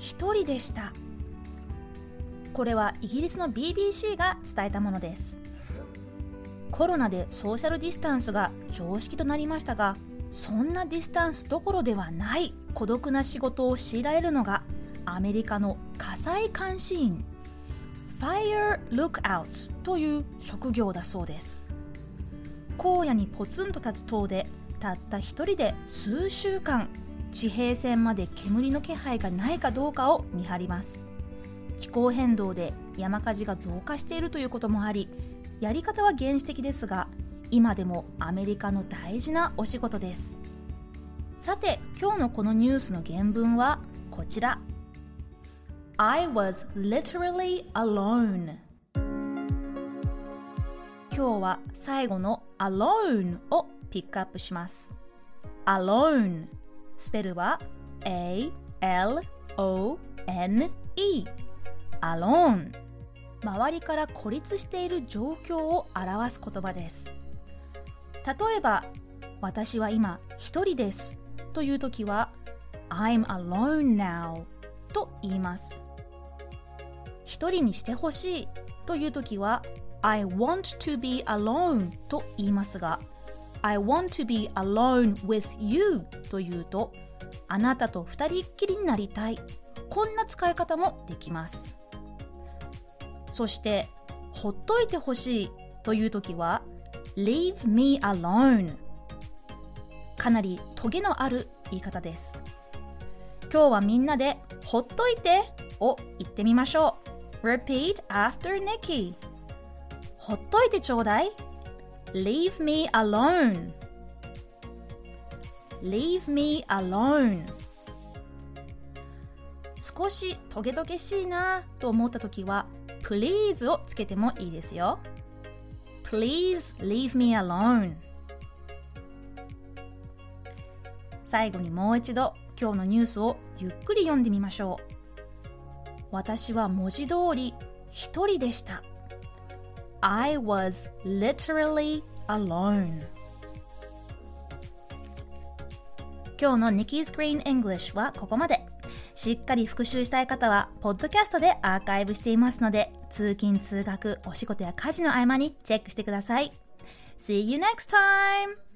一人でした。これはイギリスの BBC が伝えたものです。コロナでソーシャルディスタンスが常識となりましたがそんなディスタンスどころではない孤独な仕事を強いられるのがアメリカの火災監視員 Fire Lookouts という職業だそうです荒野にポツンと立つ塔でたった一人で数週間地平線まで煙の気配がないかどうかを見張ります。気候変動で山火事が増加しているということもありやり方は原始的ですが今でもアメリカの大事なお仕事です。さて今日のこのニュースの原文はこちら。I was literally alone. 今日は最後の alone をピックアップします。Alone スペルは A-L-O-N-E alone 周りから孤立している状況を表す言葉です。例えば私は今一人です。という時は I'm alone now と言います。一人にしてほしい。という時は I want to be alone と言いますが I want to be alone with you というとあなたと二人っきりになりたい。こんな使い方もできます。そしてほっといてほしいという時は Leave me alone かなりトゲのある言い方です。今日はみんなでほっといてを言ってみましょう。Repeat after Nikki ほっといてちょうだい。Leave me alone. Leave me alone. 少しトゲトゲしいなと思った時は please をつけてもいいですよ。Please leave me alone. 最後にもう一度今日のニュースをゆっくり読んでみましょう。私は文字通り一人でした。I was literally alone 今日の Nikki's Green English はここまでしっかり復習したい方は、ポッドキャストでアーカイブしていますので、通勤・通学、お仕事や家事の合間にチェックしてください。See you next time!